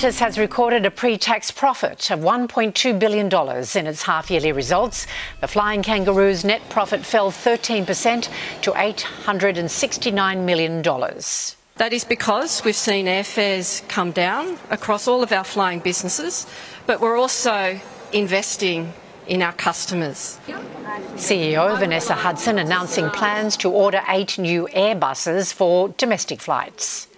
Qantas has recorded a pre tax profit of $1.2 billion in its half yearly results. The Flying Kangaroo's net profit fell 13% to $869 million. That is because we've seen airfares come down across all of our flying businesses, but we're also investing in our customers. CEO Vanessa Hudson announcing plans to order eight new Airbuses for domestic flights.